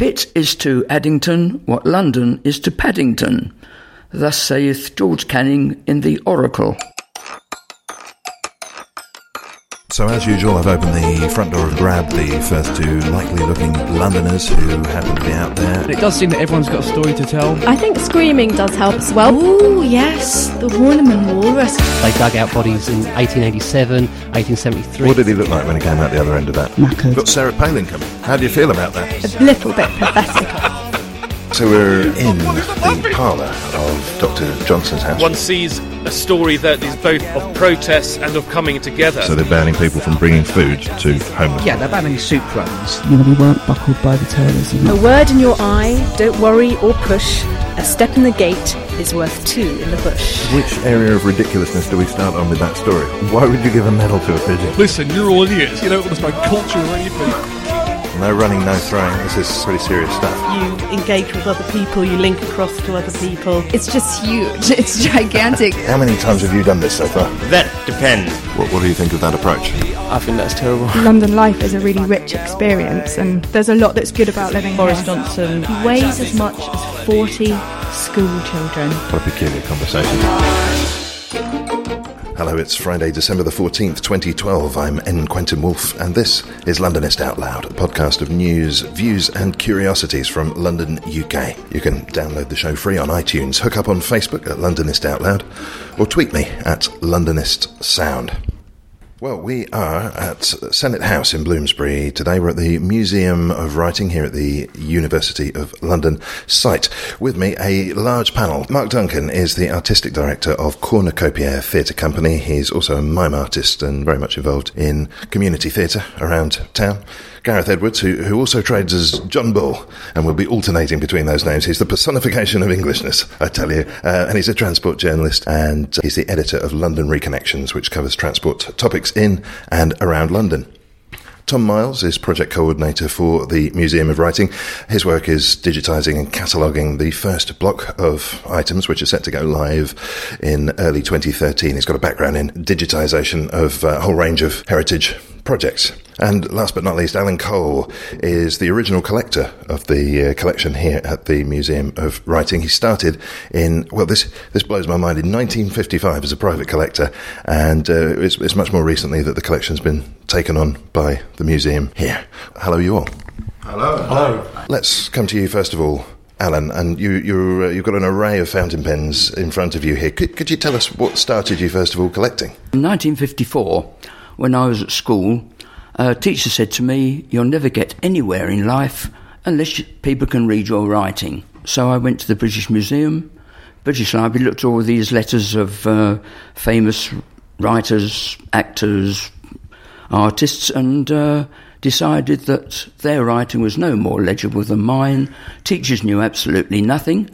Pitt is to Addington what London is to Paddington. Thus saith George Canning in The Oracle. So, as usual, I've opened the front door and grabbed the first two likely looking Londoners who happen to be out there. It does seem that everyone's got a story to tell. I think screaming does help as well. Oh, yes, the Horniman Walrus. They dug out bodies in 1887, 1873. What did he look like when he came out the other end of that? Knackered. Got Sarah Palin coming. How do you feel about that? A little bit pathetic. So, we're in the parlour of Dr. Johnson's house. One sees a story that is both of protests and of coming together. So, they're banning people from bringing food to homeless. Yeah, they're banning soup runs. You know, we weren't buckled by the tailors. You know? A word in your eye, don't worry or push. A step in the gate is worth two in the bush. Which area of ridiculousness do we start on with that story? Why would you give a medal to a pigeon? Listen, you're all idiots. You don't understand culture or anything. No running, no throwing. This is pretty serious stuff. You engage with other people, you link across to other people. It's just huge. It's gigantic. How many times have you done this so far? That depends. What, what do you think of that approach? I think that's terrible. London life is a really rich experience, and there's a lot that's good about living Boris here. Johnson weighs as much as 40 school children. What a peculiar conversation. Hello, it's Friday, December the 14th, 2012. I'm N. Quentin Woolf, and this is Londonist Out Loud, a podcast of news, views, and curiosities from London, UK. You can download the show free on iTunes, hook up on Facebook at Londonist Out Loud, or tweet me at Londonist Sound. Well, we are at Senate House in Bloomsbury today. We're at the Museum of Writing here at the University of London site. With me, a large panel. Mark Duncan is the artistic director of Cornucopia Theatre Company. He's also a mime artist and very much involved in community theatre around town. Gareth Edwards, who, who also trades as John Bull, and we'll be alternating between those names. He's the personification of Englishness, I tell you. Uh, and he's a transport journalist, and he's the editor of London Reconnections, which covers transport topics in and around London. Tom Miles is project coordinator for the Museum of Writing. His work is digitising and cataloguing the first block of items which are set to go live in early 2013. He's got a background in digitisation of a whole range of heritage projects. And last but not least, Alan Cole is the original collector of the uh, collection here at the Museum of Writing. He started in, well, this, this blows my mind, in 1955 as a private collector, and uh, it's, it's much more recently that the collection's been taken on by the museum here. Hello, you all. Hello. Hello. Let's come to you first of all. Alan, and you, you're, uh, you've got an array of fountain pens in front of you here. Could, could you tell us what started you first of all collecting? In 1954, when I was at school, a teacher said to me, You'll never get anywhere in life unless people can read your writing. So I went to the British Museum, British Library, looked at all these letters of uh, famous writers, actors, artists, and uh, decided that their writing was no more legible than mine. Teachers knew absolutely nothing,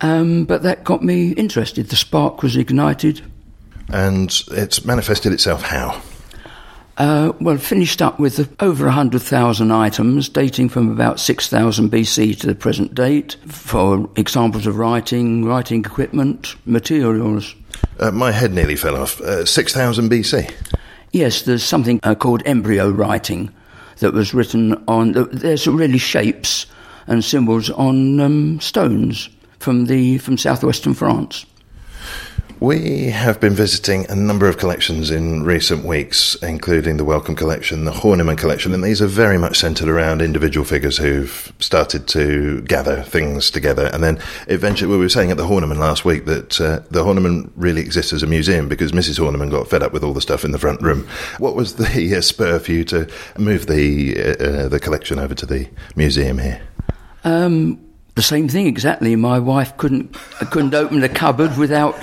um, but that got me interested. The spark was ignited. And it's manifested itself how? Uh, well, finished up with over 100,000 items dating from about 6000 BC to the present date for examples of writing, writing equipment, materials. Uh, my head nearly fell off. Uh, 6000 BC. Yes, there's something uh, called embryo writing that was written on, there's really shapes and symbols on um, stones from, the, from southwestern France. We have been visiting a number of collections in recent weeks, including the Wellcome Collection, the Horniman Collection, and these are very much centred around individual figures who've started to gather things together. And then eventually, we were saying at the Horniman last week that uh, the Horniman really exists as a museum because Mrs. Horniman got fed up with all the stuff in the front room. What was the uh, spur for you to move the uh, uh the collection over to the museum here? Um, the same thing exactly. My wife couldn't couldn't open the cupboard without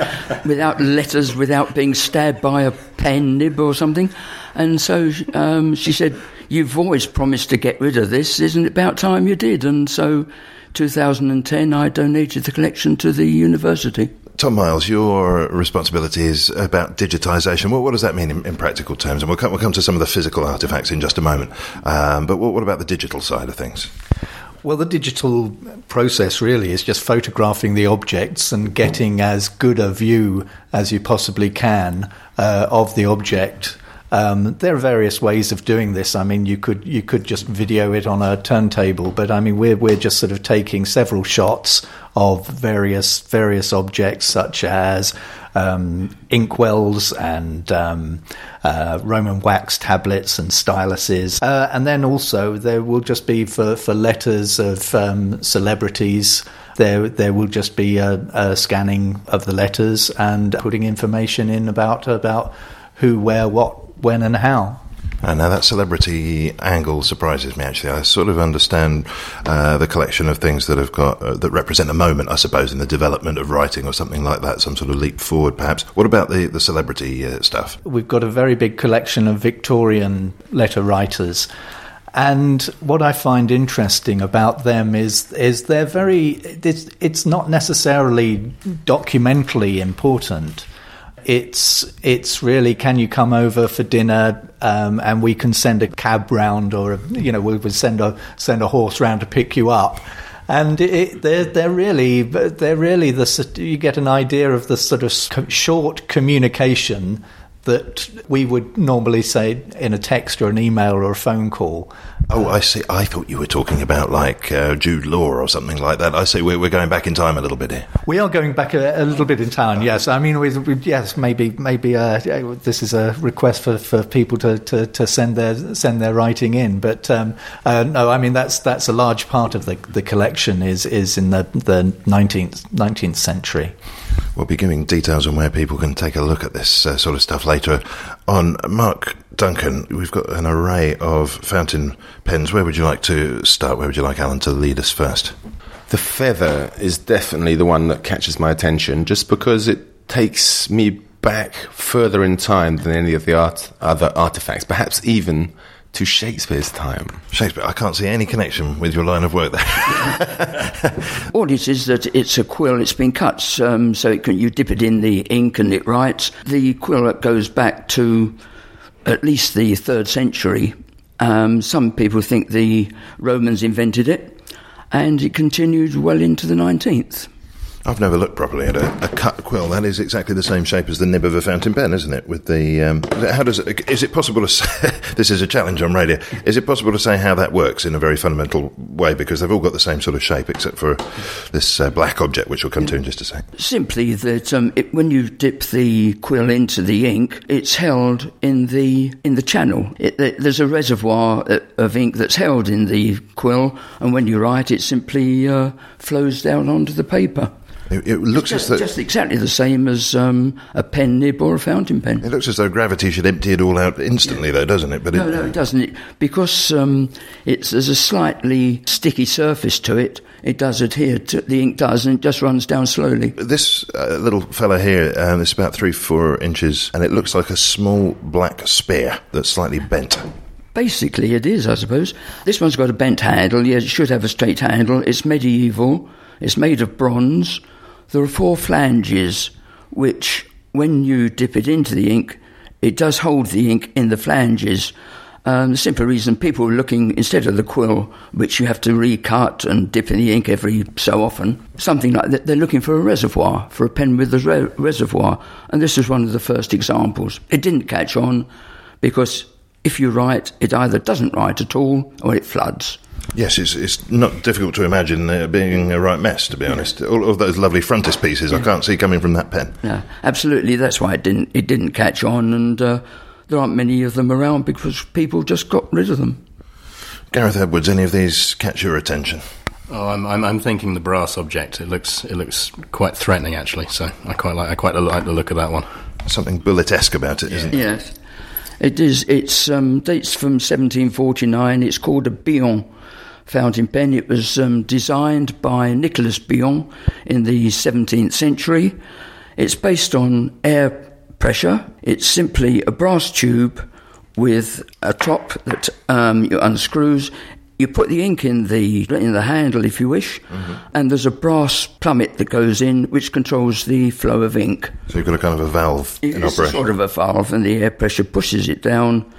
without letters, without being stabbed by a pen nib or something, and so um, she said, "You've always promised to get rid of this. Isn't it about time you did?" And so, 2010, I donated the collection to the university. Tom Miles, your responsibility is about digitisation. What, what does that mean in, in, practical terms? And we'll come, we'll come to some of the physical artefacts in just a moment. Um, but what, what about the digital side of things? Well, the digital process really is just photographing the objects and getting as good a view as you possibly can uh, of the object. Um, there are various ways of doing this. I mean, you could you could just video it on a turntable, but I mean, we're we're just sort of taking several shots of various various objects, such as um, inkwells and um, uh, Roman wax tablets and styluses. Uh, and then also there will just be for, for letters of um, celebrities. There, there will just be a, a, scanning of the letters and putting information in about about who, where, what, when, and how. Uh, now that celebrity angle surprises me. Actually, I sort of understand uh, the collection of things that have got uh, that represent a moment, I suppose, in the development of writing or something like that. Some sort of leap forward, perhaps. What about the the celebrity uh, stuff? We've got a very big collection of Victorian letter writers. And what I find interesting about them is is they're very it's, it's not necessarily documentally important it's it's really can you come over for dinner um, and we can send a cab round or a, you know we would send a send a horse round to pick you up. And it, they're they're really they're really the you get an idea of the sort of short communication that we would normally say in a text or an email or a phone call. Oh, I see. I thought you were talking about like uh, Jude Law or something like that. I see. We're, we're going back in time a little bit here. We are going back a, a little bit in time. Yes, I mean, we, we, yes, maybe maybe uh, this is a request for, for people to, to, to send their send their writing in. But um, uh, no, I mean that's that's a large part of the the collection is is in the the nineteenth nineteenth century. We'll be giving details on where people can take a look at this uh, sort of stuff later on. Mark Duncan, we've got an array of fountain pens. Where would you like to start? Where would you like Alan to lead us first? The feather is definitely the one that catches my attention just because it takes me back further in time than any of the art, other artifacts, perhaps even to Shakespeare's time. Shakespeare, I can't see any connection with your line of work there. All it is that it's a quill, it's been cut um, so it can, you dip it in the ink and it writes. The quill goes back to at least the third century. Um, some people think the Romans invented it, and it continued well into the 19th. I've never looked properly at a, a, cut quill. That is exactly the same shape as the nib of a fountain pen, isn't it? With the um, how does it? Is it possible to say? this is a challenge on radio. Is it possible to say how that works in a very fundamental way? Because they've all got the same sort of shape, except for this uh, black object, which we'll come to in just a sec. Simply that um, it, when you dip the quill into the ink, it's held in the in the channel. It, there's a reservoir uh, of ink that's held in the quill, and when you write, it simply uh, flows down onto the paper. It, it looks just, as though just exactly the same as um, a pen nib or a fountain pen. It looks as though gravity should empty it all out instantly, yeah. though, doesn't it? But no, it, no, it doesn't. It, because um, it's there's a slightly sticky surface to it. It does adhere to the ink does, and it just runs down slowly. This uh, little fella here, um, it's about three, four inches, and it looks like a small black spear that's slightly bent. Basically, it is, I suppose. This one's got a bent handle. Yes, it should have a straight handle. It's medieval. It's made of bronze. There are four flanges which, when you dip it into the ink, it does hold the ink in the flanges. Um, the simple reason people are looking, instead of the quill, which you have to recut and dip in the ink every so often, something like that, they're looking for a reservoir, for a pen with a re- reservoir. And this is one of the first examples. It didn't catch on because if you write, it either doesn't write at all or it floods. Yes, it's, it's not difficult to imagine it being a right mess, to be honest. All of those lovely frontispieces I can't see coming from that pen. Yeah, absolutely. That's why it didn't it didn't catch on, and uh, there aren't many of them around because people just got rid of them. Gareth Edwards, any of these catch your attention? Oh, I'm, I'm, I'm thinking the brass object. It looks it looks quite threatening actually. So I quite like I quite like the look of that one. Something bullet-esque about it, isn't it? Yes, it is. It's um, dates from 1749. It's called a Bion fountain pen. It was um, designed by Nicolas Bion in the 17th century. It's based on air pressure. It's simply a brass tube with a top that um, you unscrews. You put the ink in the in the handle if you wish, mm-hmm. and there's a brass plummet that goes in which controls the flow of ink. So you've got a kind of a valve in it's operation. sort of a valve, and the air pressure pushes it down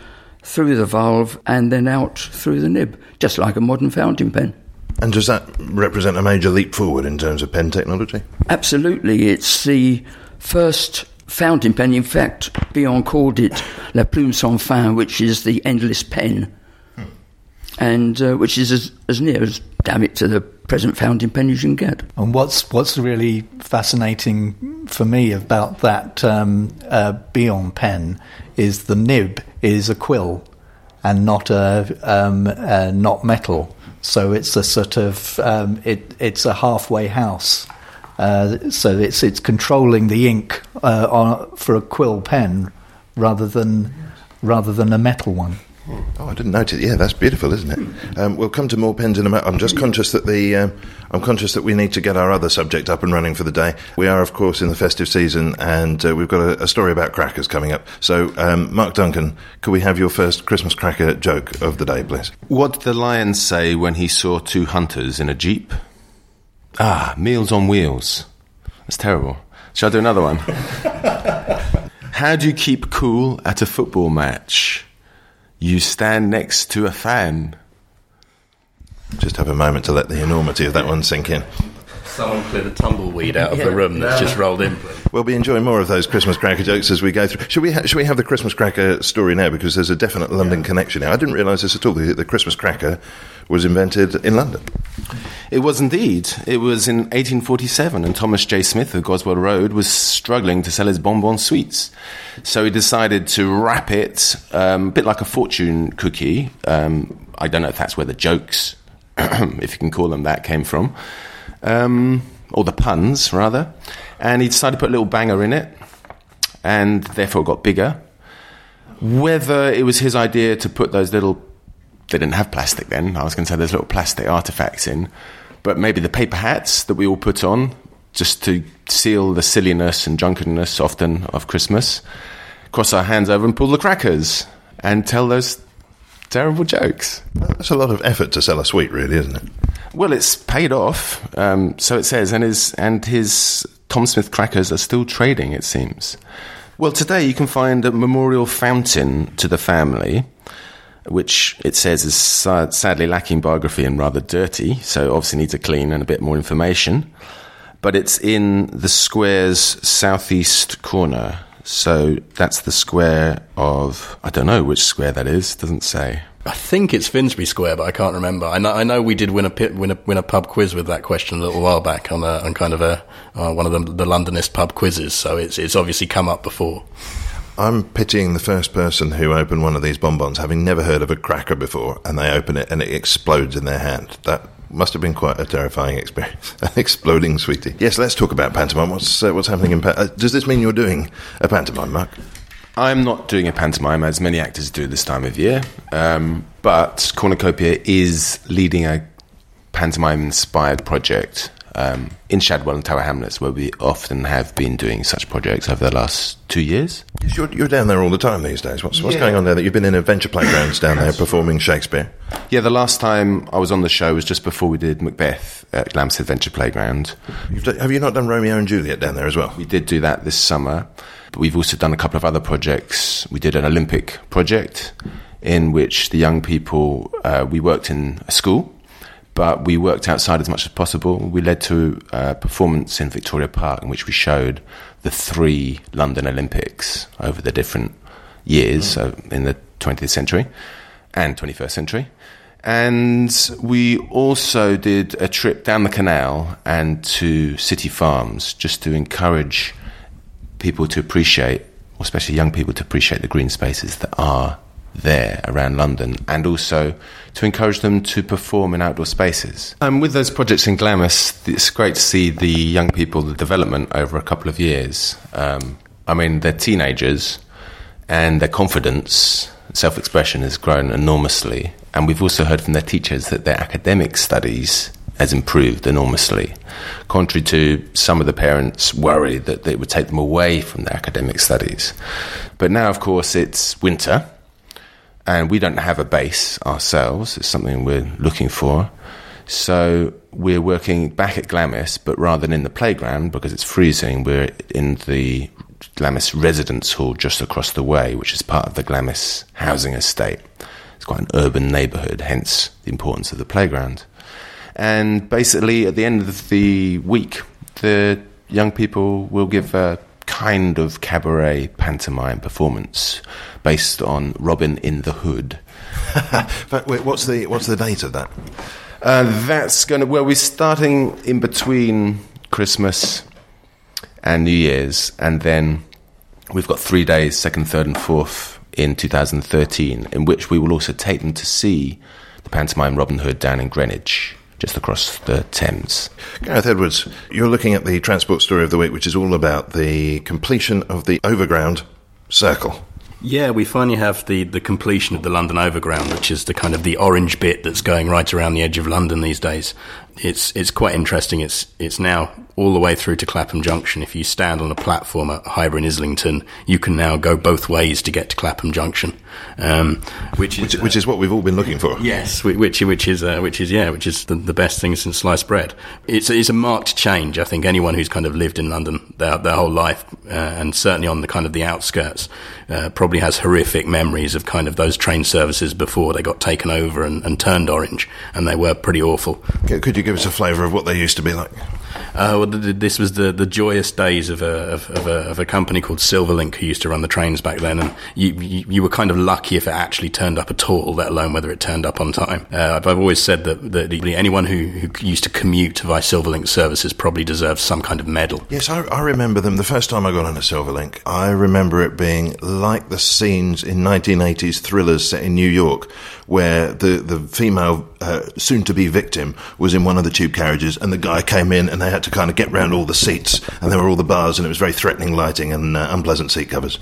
through the valve and then out through the nib, just like a modern fountain pen. And does that represent a major leap forward in terms of pen technology? Absolutely. It's the first fountain pen. In fact, Bion called it La Plume Sans Fin, which is the endless pen and uh, which is as, as near as damn it to the present fountain pen you can get. And what's what's really fascinating for me about that um, uh, Bion pen is the nib is a quill and not a, um, a not metal. So it's a sort of um, it, it's a halfway house. Uh, so it's it's controlling the ink uh, on, for a quill pen rather than rather than a metal one. Oh, I didn't notice. Yeah, that's beautiful, isn't it? Um, we'll come to more pens in a minute. I'm just conscious that the um, I'm conscious that we need to get our other subject up and running for the day. We are, of course, in the festive season, and uh, we've got a, a, story about crackers coming up. So, um, Mark Duncan, could we have your first Christmas cracker joke of the day, please? What did the lion say when he saw two hunters in a jeep? Ah, meals on wheels. That's terrible. Shall I do another one? How do you keep cool at a football match? You stand next to a fan. Just have a moment to let the enormity of that one sink in. Someone clear the tumbleweed out of yeah. the room that's just rolled in. We'll be enjoying more of those Christmas cracker jokes as we go through. Should we, ha- should we have the Christmas cracker story now? Because there's a definite London yeah. connection here. I didn't realise this at all. The, the Christmas cracker was invented in London. It was indeed. It was in 1847, and Thomas J. Smith of Goswell Road was struggling to sell his bonbon sweets. So he decided to wrap it um, a bit like a fortune cookie. Um, I don't know if that's where the jokes, if you can call them that, came from um, or the puns rather, and he decided to put a little banger in it, and therefore it got bigger. Whether it was his idea to put those little, they didn't have plastic then. I was going to say there's little plastic artifacts in, but maybe the paper hats that we all put on just to seal the silliness and drunkenness often of Christmas. Cross our hands over and pull the crackers and tell those terrible jokes. That's a lot of effort to sell a sweet, really, isn't it? Well, it's paid off. Um, so it says, and his and his Tom Smith crackers are still trading. It seems. Well, today you can find a memorial fountain to the family, which it says is sadly lacking biography and rather dirty. So obviously needs a clean and a bit more information. But it's in the square's southeast corner. So that's the square of I don't know which square that is. Doesn't say. I think it's Finsbury Square, but I can't remember. I know, I know we did win a, pit, win a win a pub quiz with that question a little while back on, a, on kind of a uh, one of the, the Londonist pub quizzes. So it's it's obviously come up before. I'm pitying the first person who opened one of these bonbons, having never heard of a cracker before, and they open it and it explodes in their hand. That must have been quite a terrifying experience. Exploding sweetie. Yes, let's talk about pantomime. What's uh, what's happening in? Pa- uh, does this mean you're doing a pantomime, Mark? I'm not doing a pantomime as many actors do this time of year, um, but Cornucopia is leading a pantomime inspired project um, in Shadwell and Tower Hamlets, where we often have been doing such projects over the last two years. Yes, you're, you're down there all the time these days. What's, what's yeah. going on there? That you've been in adventure playgrounds down there performing Shakespeare? Yeah, the last time I was on the show was just before we did Macbeth at Lambeth Adventure Playground. Done, have you not done Romeo and Juliet down there as well? We did do that this summer. But we've also done a couple of other projects. We did an Olympic project in which the young people, uh, we worked in a school, but we worked outside as much as possible. We led to a performance in Victoria Park in which we showed the three London Olympics over the different years mm. so in the 20th century and 21st century. And we also did a trip down the canal and to city farms just to encourage people to appreciate, especially young people to appreciate the green spaces that are there around London and also to encourage them to perform in outdoor spaces. And with those projects in Glamis, it's great to see the young people, the development over a couple of years. Um, I mean, they're teenagers and their confidence, self expression has grown enormously. And we've also heard from their teachers that their academic studies has improved enormously, contrary to some of the parents' worry that it would take them away from their academic studies. But now, of course, it's winter and we don't have a base ourselves. It's something we're looking for. So we're working back at Glamis, but rather than in the playground because it's freezing, we're in the Glamis residence hall just across the way, which is part of the Glamis housing estate. It's quite an urban neighbourhood, hence the importance of the playground. And basically, at the end of the week, the young people will give a kind of cabaret pantomime performance based on Robin in the Hood. but wait, what's the what's the date of that? Uh, that's going to well, we're starting in between Christmas and New Year's, and then we've got three days, second, third, and fourth in 2013, in which we will also take them to see the pantomime Robin Hood down in Greenwich just across the Thames. Gareth Edwards, you're looking at the transport story of the week, which is all about the completion of the overground circle. Yeah, we finally have the, the completion of the London Overground, which is the kind of the orange bit that's going right around the edge of London these days. It's it's quite interesting. It's it's now all the way through to Clapham Junction. If you stand on a platform at Highbury and Islington, you can now go both ways to get to Clapham Junction, um, which is which, which, is what we've all been looking for. Yes, which which is uh, which is yeah, which is the, the, best thing since sliced bread. It's it's a marked change. I think anyone who's kind of lived in London their their whole life, uh, and certainly on the kind of the outskirts, uh, probably has horrific memories of kind of those train services before they got taken over and, and turned orange, and they were pretty awful. Could you give us a flavour of what they used to be like? Uh, well, this was the, the joyous days of a, of, of, a, of a company called Silverlink who used to run the trains back then, and you, you, you, were kind of lucky if it actually turned up at all, let alone whether it turned up on time. Uh, I've, always said that, that anyone who, who used to commute via Silverlink services probably deserves some kind of medal. Yes, I, I remember them. The first time I got on a Silverlink, I remember it being like the scenes in 1980s thrillers set in New York, where the, the female uh, soon to be victim was in one of the tube carriages, and the guy came in and had to kind of get round all the seats, and there were all the bars, and it was very threatening lighting and uh, unpleasant seat covers.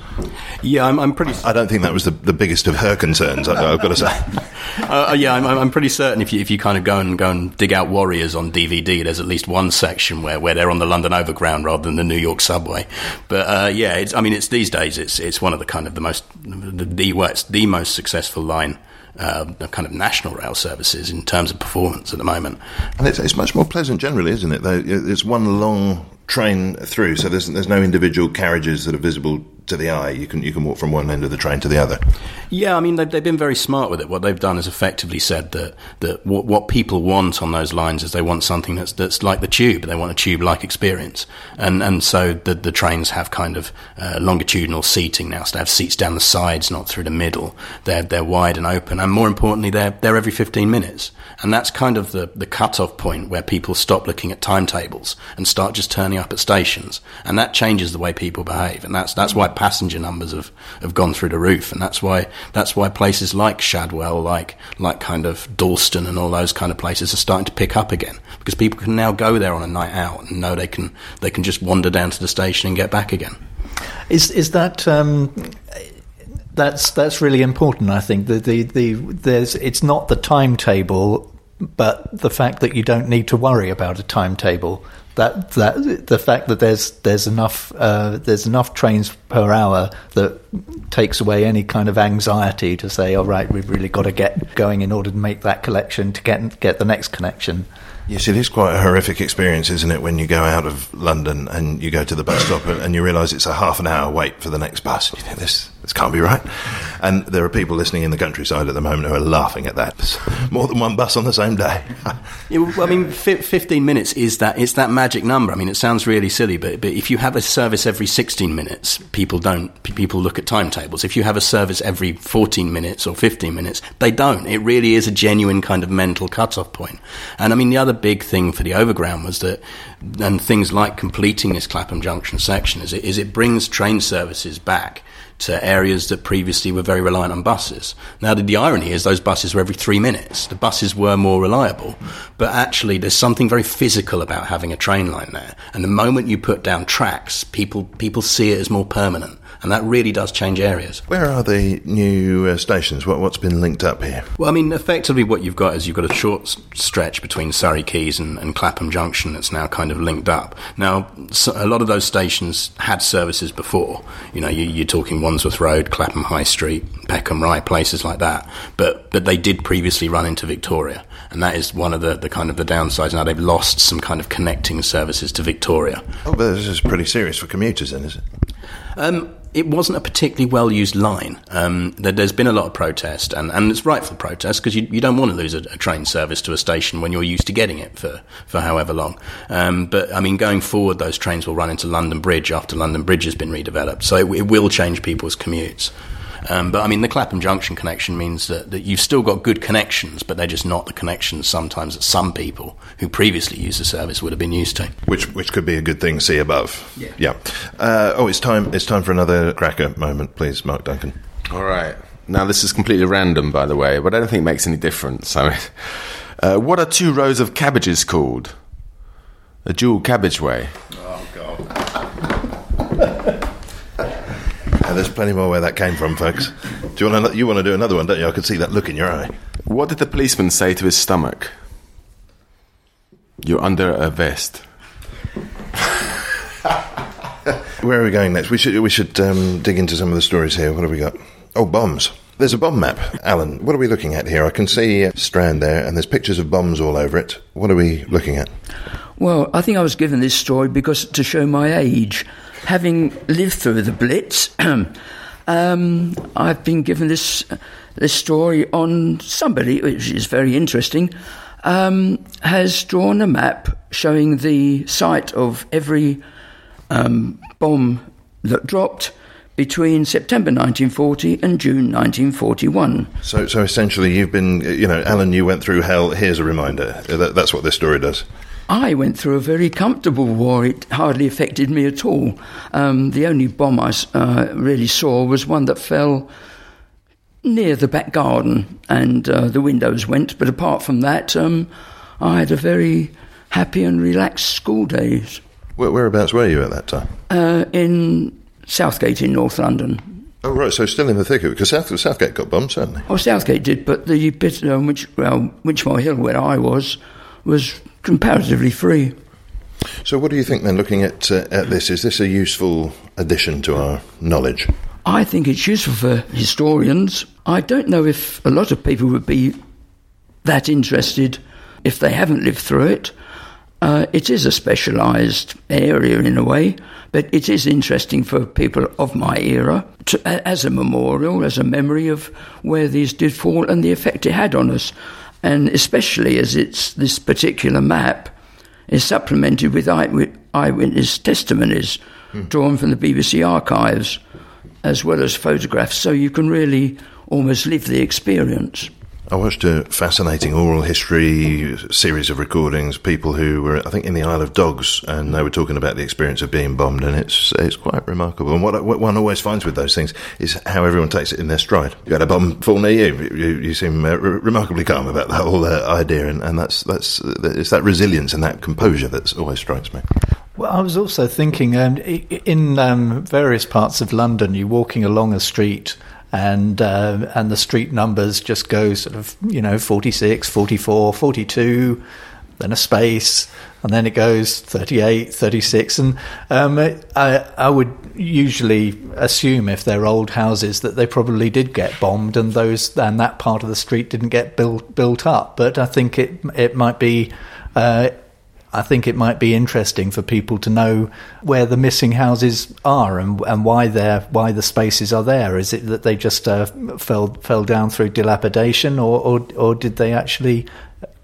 Yeah, I'm, I'm pretty. I don't think that was the, the biggest of her concerns. I, have got to say. Uh, uh, yeah, I'm, I'm pretty certain if you if you kind of go and go and dig out Warriors on DVD, there's at least one section where, where they're on the London Overground rather than the New York subway. But uh, yeah, it's, I mean, it's these days it's it's one of the kind of the most the, the, well, it's the most successful line uh, kind of national rail services in terms of performance at the moment. And it's, it's much more pleasant generally, isn't it? It's one long train through, so there's there's no individual carriages that are visible to the eye. You can you can walk from one end of the train to the other. Yeah, I mean they've, they've been very smart with it. What they've done is effectively said that that what, what people want on those lines is they want something that's that's like the tube. They want a tube-like experience, and and so the the trains have kind of uh, longitudinal seating now. So they have seats down the sides, not through the middle. They're they're wide and open, and more importantly, they're they're every 15 minutes. And that's kind of the the cut-off point where people stop looking at timetables and start just turning up at stations, and that changes the way people behave. And that's that's why passenger numbers have, have gone through the roof, and that's why that's why places like Shadwell, like like kind of Dalston, and all those kind of places are starting to pick up again because people can now go there on a night out and know they can they can just wander down to the station and get back again. Is is that? Um, that's that's really important. I think the, the the there's it's not the timetable, but the fact that you don't need to worry about a timetable that that the fact that there's there's enough uh, there's enough trains per hour that takes away any kind of anxiety to say, all right, we've really got to get going in order to make that collection to get get the next connection. Yes, it is quite a horrific experience, isn't it, when you go out of London and you go to the bus stop and, you realise it's a half an hour wait for the next bus. You think this This can't be right. And there are people listening in the countryside at the moment who are laughing at that. More than one bus on the same day. yeah, well, I mean, fi- 15 minutes is that it's that magic number. I mean, it sounds really silly, but, but if you have a service every 16 minutes, people don't. People look at timetables. If you have a service every 14 minutes or 15 minutes, they don't. It really is a genuine kind of mental cut-off point. And I mean, the other big thing for the overground was that, and things like completing this Clapham Junction section, is it, is it brings train services back to uh, areas that previously were very reliant on buses. Now, the, the, irony is those buses were every three minutes. The buses were more reliable, but actually, there's something very physical about having a train line there. And the moment you put down tracks, people people see it as more permanent and that really does change areas. Where are the new uh, stations? What, what's been linked up here? Well, I mean, effectively, what you've got is you've got a short stretch between Surrey Quays and, and Clapham Junction that's now kind of linked up. Now, so a lot of those stations had services before. You know, you, are talking Wandsworth Road, Clapham High Street, Peckham Rye, places like that. But but they did previously run into Victoria, and that is one of the, the kind of the downsides. Now they've lost some kind of connecting services to Victoria. Oh, but this is pretty serious for commuters, then, is it? Um, it wasn't a particularly well used line. Um, there's been a lot of protest, and, and it's rightful protest because you, you don't want to lose a, a, train service to a station when you're used to getting it for, for however long. Um, but I mean, going forward, those trains will run into London Bridge after London Bridge has been redeveloped, so it, it will change people's commutes. Um, but I mean, the Clapham Junction connection means that, that you've still got good connections, but they're just not the connections sometimes that some people who previously used the service would have been used to. Which which could be a good thing. See above. Yeah. Yeah. Uh, oh, it's time. It's time for another cracker moment, please, Mark Duncan. All right. Now this is completely random, by the way, but I don't think it makes any difference. So, uh, what are two rows of cabbages called? A dual cabbage way. Oh God. There's plenty more where that came from, folks. Do you want to, you want to do another one, don't you? I could see that look in your eye. What did the policeman say to his stomach? You're under a vest. Where are we going next? We should we should um, dig into some of the stories here. What have we got? Oh, bombs. There's a bomb map. Alan, what are we looking at here? I can see Strand there, and there's pictures of bombs all over it. What are we looking at? Well, I think I was given this story because to show my age having lived through the Blitz, um, I've been given this this story on somebody, which is very interesting, um, has drawn a map showing the site of every um, bomb that dropped between September 1940 and June 1941. So, so essentially, you've been, you know, Alan, you went through hell. Here's a reminder. That, that's what this story does. I went through a very comfortable war. It hardly affected me at all. Um, the only bomb I uh, really saw was one that fell near the back garden and uh, the windows went. But apart from that, um, I had a very happy and relaxed school days. Where, whereabouts were you at that time? Uh, in Southgate in North London. Oh right, so still in the thick of it because South, Southgate got bombed certainly. Oh, Southgate did, but the bit on um, which well, Winchmore Hill where I was was comparatively free. So, what do you think then? Looking at uh, at this, is this a useful addition to our knowledge? I think it's useful for historians. I don't know if a lot of people would be that interested if they haven't lived through it. Uh, it is a specialised area in a way, but it is interesting for people of my era to, as a memorial, as a memory of where these did fall and the effect it had on us and especially as it's this particular map is supplemented with eyewitness testimonies mm. drawn from the BBC archives as well as photographs, so you can really almost live the experience. I watched a fascinating oral history series of recordings. People who were, I think, in the Isle of Dogs, and they were talking about the experience of being bombed, and it's it's quite remarkable. And what, what one always finds with those things is how everyone takes it in their stride. You had a bomb fall near you, you, you seem uh, re- remarkably calm about the whole uh, idea, and, and that's that's it's that resilience and that composure that always strikes me. Well, I was also thinking um, in um, various parts of London, you're walking along a street and uh, and the street numbers just go sort of you know 46 44 42 then a space and then it goes 38 36 and um, I, I would usually assume if they're old houses that they probably did get bombed and those and that part of the street didn't get built built up. But I think it it might be uh, I think it might be interesting for people to know where the missing houses are and, and why they're why the spaces are there. Is it that they just uh, fell fell down through dilapidation, or, or or did they actually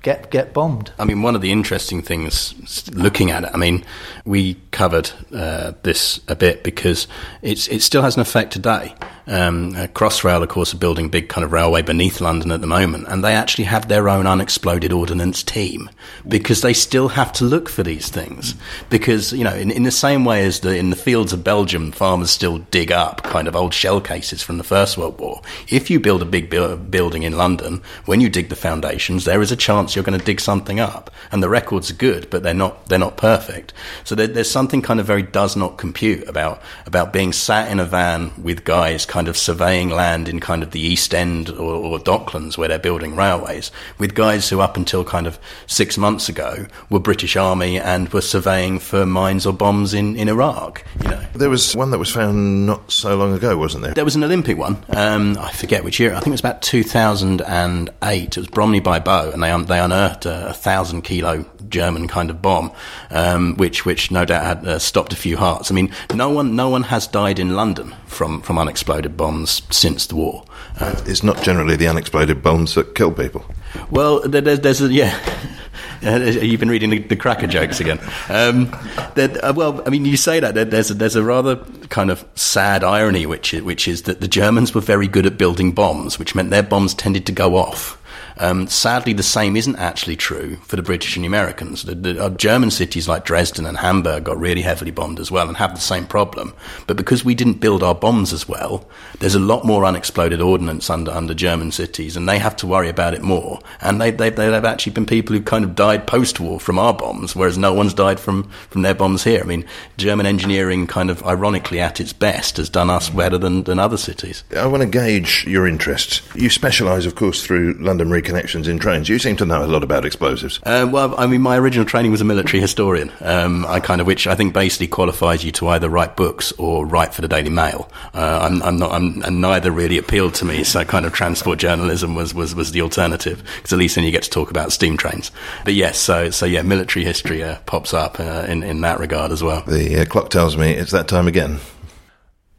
get get bombed. I mean, one of the interesting things looking at it, I mean, we covered uh, this a bit because it's it still has an effect today. Um, Crossrail, of course, are building big kind of railway beneath London at the moment, and they actually have their own unexploded ordnance team because they still have to look for these things. Because you know, in, in the same way as the in the fields of Belgium, farmers still dig up kind of old shell cases from the First World War. If you build a big bu- building in London, when you dig the foundations, there is a chance you're going to dig something up, and the records are good, but they're not they're not perfect. So there, there's something kind of very does not compute about about being sat in a van with guys kind of surveying land in kind of the East End or, or Docklands where they're building railways with guys who up until kind of six months ago were British Army and were surveying for mines or bombs in, in Iraq. You know, there was one that was found not so long ago, wasn't there? There was an Olympic one. Um, I forget which year. I think it was about 2008. It was Bromley by Bow, and they they unearthed a, a, thousand kilo German kind of bomb, um, which which no doubt had uh, stopped a few hearts. I mean, no one no one has died in London from from unexploded unexploded bombs since the war. Uh, it's not generally the unexploded bombs that kill people. Well, there's, there's a, yeah. Uh, you've been reading the, the cracker jokes again. Um, uh, well, I mean, you say that there's a, there's a rather kind of sad irony, which is, which is that the Germans were very good at building bombs, which meant their bombs tended to go off. Um, sadly, the same isn't actually true for the British and the Americans. The, the uh, German cities like Dresden and Hamburg got really heavily bombed as well and have the same problem. But because we didn't build our bombs as well, there's a lot more unexploded ordnance under, under German cities, and they have to worry about it more. And they, they, they've actually been people who kind of died post-war from our bombs, whereas no one's died from, from their bombs here. I mean, German engineering kind of ironically at its best has done us better than, than other cities. I want to gauge your interest. You specialise, of course, through London connections in trains. You seem to know a lot about explosives. Uh, well, I mean, my original training was a military historian. Um, I kind of, which I think basically qualifies you to either write books or write for the Daily Mail. Uh, I'm, I'm, not, I'm, and neither really appealed to me. So, kind of transport journalism was was, was the alternative because at least then you get to talk about steam trains. But yes, so so yeah, military history uh, pops up uh, in in that regard as well. The uh, clock tells me it's that time again.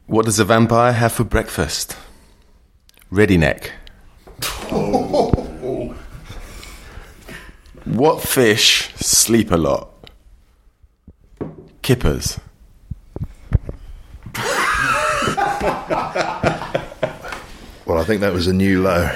What does a vampire have for breakfast? Ready neck. What fish sleep a lot? Kippers. well, I think that was a new low.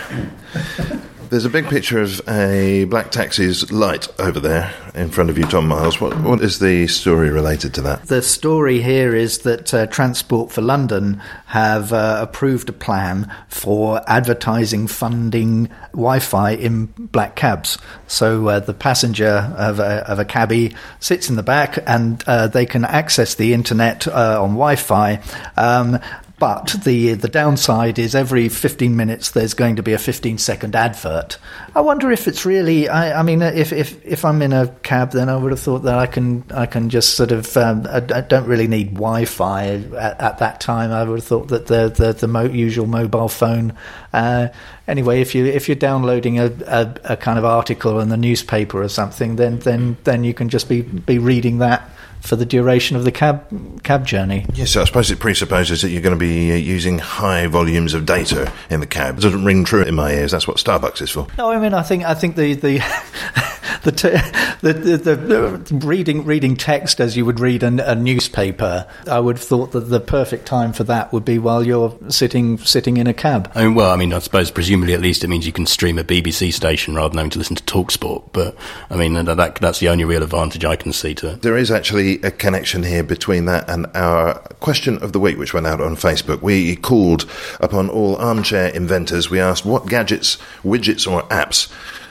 There's a big picture of a black taxi's light over there in front of you, Tom Miles. What, what is the story related to that? The story here is that uh, Transport for London have uh, approved a plan for advertising funding Wi Fi in black cabs. So uh, the passenger of a, of a cabbie sits in the back and uh, they can access the internet uh, on Wi Fi. Um, but the the downside is every 15 minutes there's going to be a 15 second advert. I wonder if it's really. I, I mean, if, if if I'm in a cab, then I would have thought that I can I can just sort of. Um, I, I, don't really need Wi-Fi at, at, that time. I would have thought that the the, the mo- usual mobile phone. Uh, anyway, if you if you're downloading a, a, a kind of article in the newspaper or something, then then then you can just be be reading that for the duration of the cab cab journey. Yes, I suppose it presupposes that you're going to be uh, using high volumes of data in the cab. It doesn't ring true in my ears. That's what Starbucks is for. No, I mean, I think I think the the the, t- the, the, the, reading reading text as you would read a, a, newspaper. I would have thought that the perfect time for that would be while you're sitting sitting in a cab. I mean, well, I mean, I suppose presumably at least it means you can stream a BBC station rather than having to listen to Talksport. But I mean, that that's the only real advantage I can see to it. There is actually a connection here between that and our question of the week, which went out on Facebook. We called upon all armchair inventors. We asked what gadgets, widgets, or apps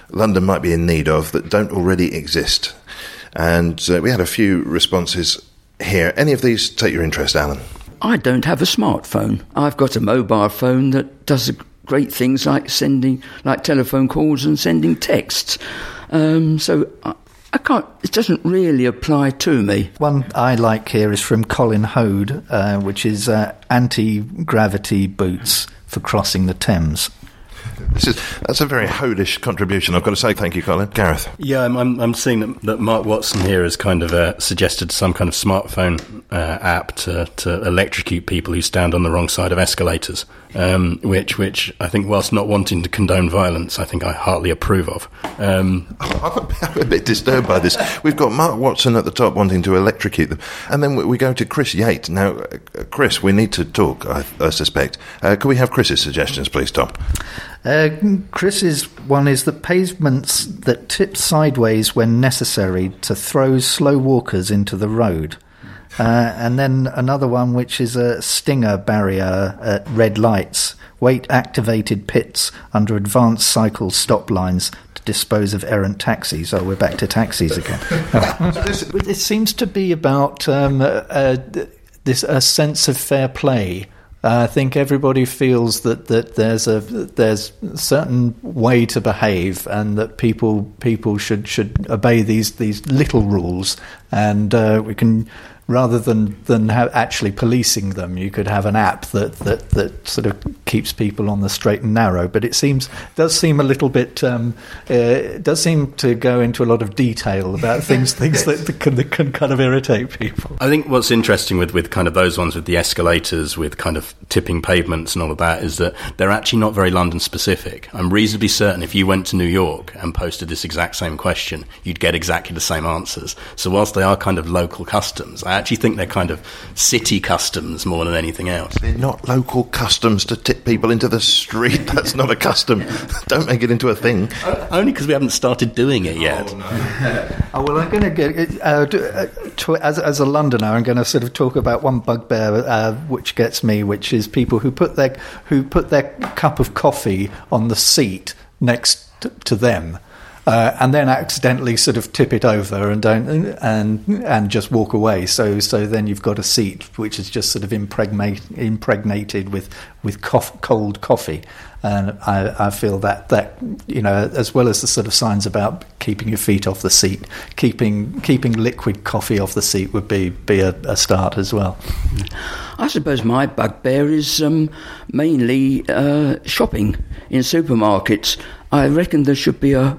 London might be in need of that don't already exist. And uh, we had a few responses here. Any of these take your interest, Alan? I don't have a smartphone. I've got a mobile phone that does great things like sending, like telephone calls and sending texts. Um, so I, I, can't. It doesn't really apply to me. One I like here is from Colin Hode, uh, which is uh, anti-gravity boots for crossing the Thames. This is that's a very hodish contribution. I've got to say thank you, Colin. Gareth. Yeah, I'm, I'm, I'm seeing that, that Mark Watson here has kind of uh, suggested some kind of smartphone uh, app to, to electrocute people who stand on the wrong side of escalators, um, which which I think, whilst not wanting to condone violence, I think I heartily approve of. Um, I'm a bit disturbed by this. We've got Mark Watson at the top wanting to electrocute them, and then we, we go to Chris Yates. Now, uh, Chris, we need to talk. I, I suspect. Uh, can we have Chris's suggestions, please, Tom? Uh, Chris's one is the pavements that tip sideways when necessary to throw slow walkers into the road. Uh, and then another one, which is a stinger barrier at red lights, weight activated pits under advanced cycle stop lines to dispose of errant taxis. Oh, we're back to taxis again. it seems to be about um, uh, this a sense of fair play. I think everybody feels that, that there's a there's a certain way to behave, and that people people should should obey these these little rules, and uh, we can rather than than have actually policing them, you could have an app that, that, that sort of keeps people on the straight and narrow. But it seems does seem a little bit um, uh, does seem to go into a lot of detail about things things that, that, can, that can kind of irritate people. I think what's interesting with, with kind of those ones with the escalators, with kind of tipping pavements and all of that, is that they're actually not very London specific. I'm reasonably certain if you went to New York and posted this exact same question, you'd get exactly the same answers. So whilst they are kind of local customs, I actually think they're kind of city customs more than anything else. They're not local customs to tip people into the street. That's not a custom. Don't make it into a thing. Only because we haven't started doing it yet. Oh, no. oh well, I'm going to get uh, to, as as a Londoner, I'm going to sort of talk about one bugbear uh, which gets me, which is people who put their who put their cup of coffee on the seat next to them uh, and then accidentally sort of tip it over and don't and and just walk away. So so then you've got a seat which is just sort of impregnate, impregnated with with cold coffee. And I, I, feel that that you know, as well as the sort of signs about keeping your feet off the seat, keeping keeping liquid coffee off the seat would be be a, a start as well. I suppose my bugbear is um, mainly uh, shopping in supermarkets. I reckon there should be a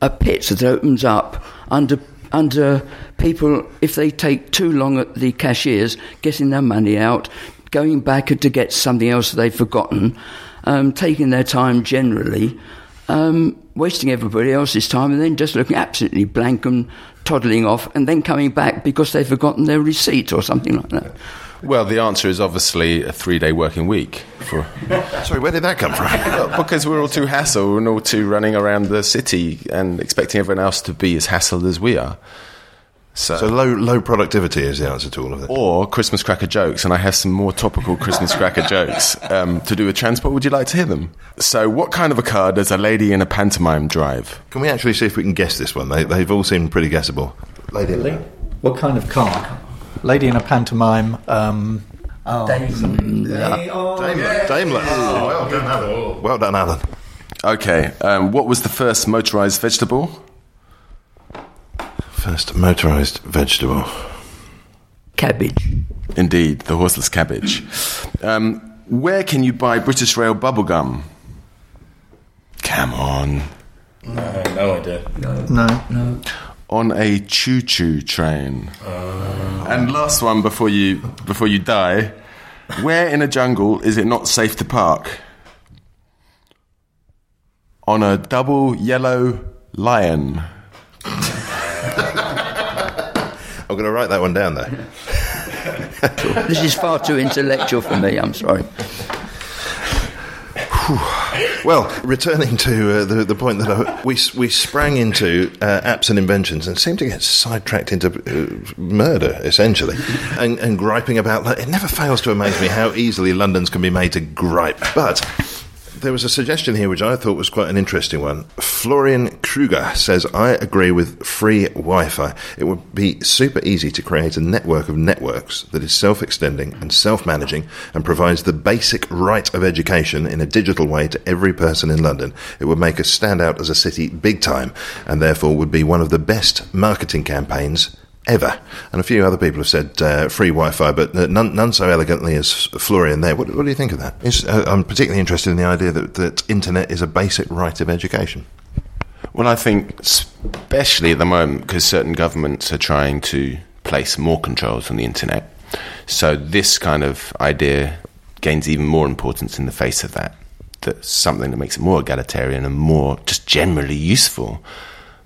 a pit that opens up under under people if they take too long at the cashiers getting their money out, going back to get something else they've forgotten, um, taking their time generally, um, wasting everybody else's time, and then just looking absolutely blank and toddling off, and then coming back because they've forgotten their receipt or something like that. Well, the answer is obviously a three-day working week. For sorry, where did that come from? well, because we're all too hassled and all too running around the city and expecting everyone else to be as hassled as we are. So, so, low low productivity is the answer to all of this. Or Christmas cracker jokes, and I have some more topical Christmas cracker jokes um, to do with transport. Would you like to hear them? So, what kind of a car does a lady in a pantomime drive? Can we actually see if we can guess this one? They, they've all seemed pretty guessable. Lady, Lee? what kind of car? Lady in a pantomime. Um, oh. Daimler. Daimler. Daimler. Oh, well done, Alan. Well done, Alan. Okay. Um, what was the first motorised vegetable? First motorised vegetable. Cabbage. Indeed, the horseless cabbage. Um, where can you buy British Rail bubblegum? Come on. No, no idea. No. No. no on a choo-choo train. Uh. And last one before you before you die, where in a jungle is it not safe to park? On a double yellow lion. I'm going to write that one down though. this is far too intellectual for me. I'm sorry. Well, returning to uh, the, the point that I, we, we sprang into uh, apps and inventions and seemed to get sidetracked into uh, murder, essentially, and, and griping about that. It never fails to amaze me how easily London's can be made to gripe. But there was a suggestion here which I thought was quite an interesting one. Florian Kruger says, I agree with free Wi Fi. It would be super easy to create a network of networks that is self extending and self managing and provides the basic right of education in a digital way to every person in London. It would make us stand out as a city big time and therefore would be one of the best marketing campaigns ever. And a few other people have said uh, free Wi-Fi, but none, none, so elegantly as Florian there. What, what do you think of that? Uh, I'm particularly interested in the idea that, that internet is a basic right of education. Well, I think, especially at the moment, because certain governments are trying to place more controls on the internet. So this kind of idea gains even more importance in the face of that. That's something that makes it more egalitarian and more just generally useful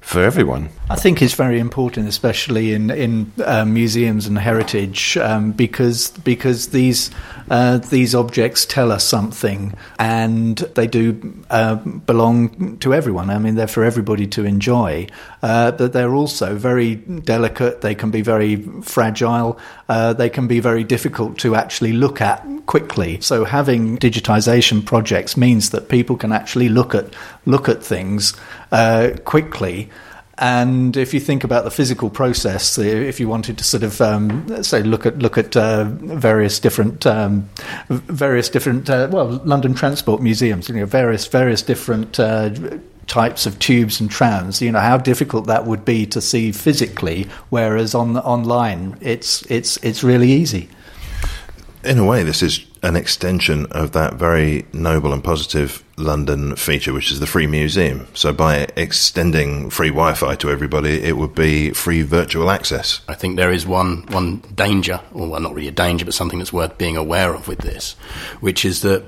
for everyone. I think it's very important, especially in in uh, museums and heritage, um, because because these uh, these objects tell us something, and they do uh, belong to everyone. I mean, they're for everybody to enjoy, uh, but they're also very delicate. They can be very fragile. Uh, they can be very difficult to actually look at quickly. So having digitization projects means that people can actually look at look at things uh, quickly. And if you think about the physical process, if you wanted to sort of um, say look at look at uh, various different um, various different uh, well London Transport Museums, you know various various different uh, types of tubes and trams, you know how difficult that would be to see physically, whereas on online it's it's it's really easy. In a way, this is an extension of that very noble and positive London feature, which is the free museum. So, by extending free Wi Fi to everybody, it would be free virtual access. I think there is one, one danger, or well, not really a danger, but something that's worth being aware of with this, which is that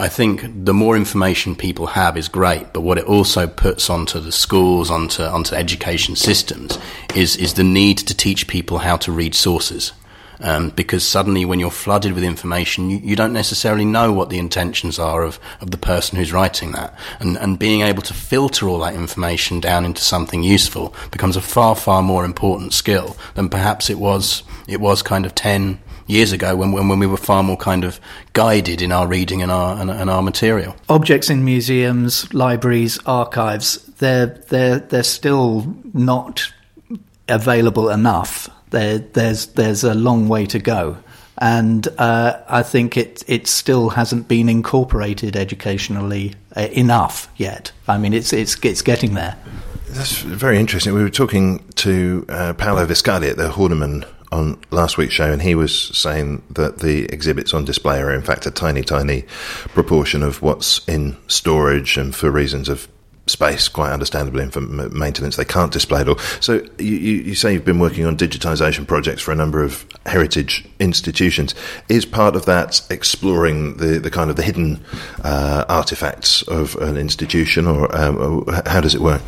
I think the more information people have is great, but what it also puts onto the schools, onto, onto education systems, is, is the need to teach people how to read sources. Um, because suddenly, when you're flooded with information, you, you, don't necessarily know what the intentions are of, of the person who's writing that. And, and being able to filter all that information down into something useful becomes a far, far more important skill than perhaps it was, it was kind of 10 years ago when, when, when we were far more kind of guided in our reading and our, and, and our material. Objects in museums, libraries, archives, they're, they're, they're still not available enough there, there's there's a long way to go, and uh, I think it it still hasn't been incorporated educationally uh, enough yet. I mean, it's it's it's getting there. That's very interesting. We were talking to uh, Paolo Viscardi at the Horniman on last week's show, and he was saying that the exhibits on display are in fact a tiny, tiny proportion of what's in storage, and for reasons of space, quite understandably, and for maintenance, they can't display it all. So you, you, say you've been working on digitisation projects for a number of heritage institutions. Is part of that exploring the, the kind of the hidden uh, artifacts of an institution, or, um, how does it work?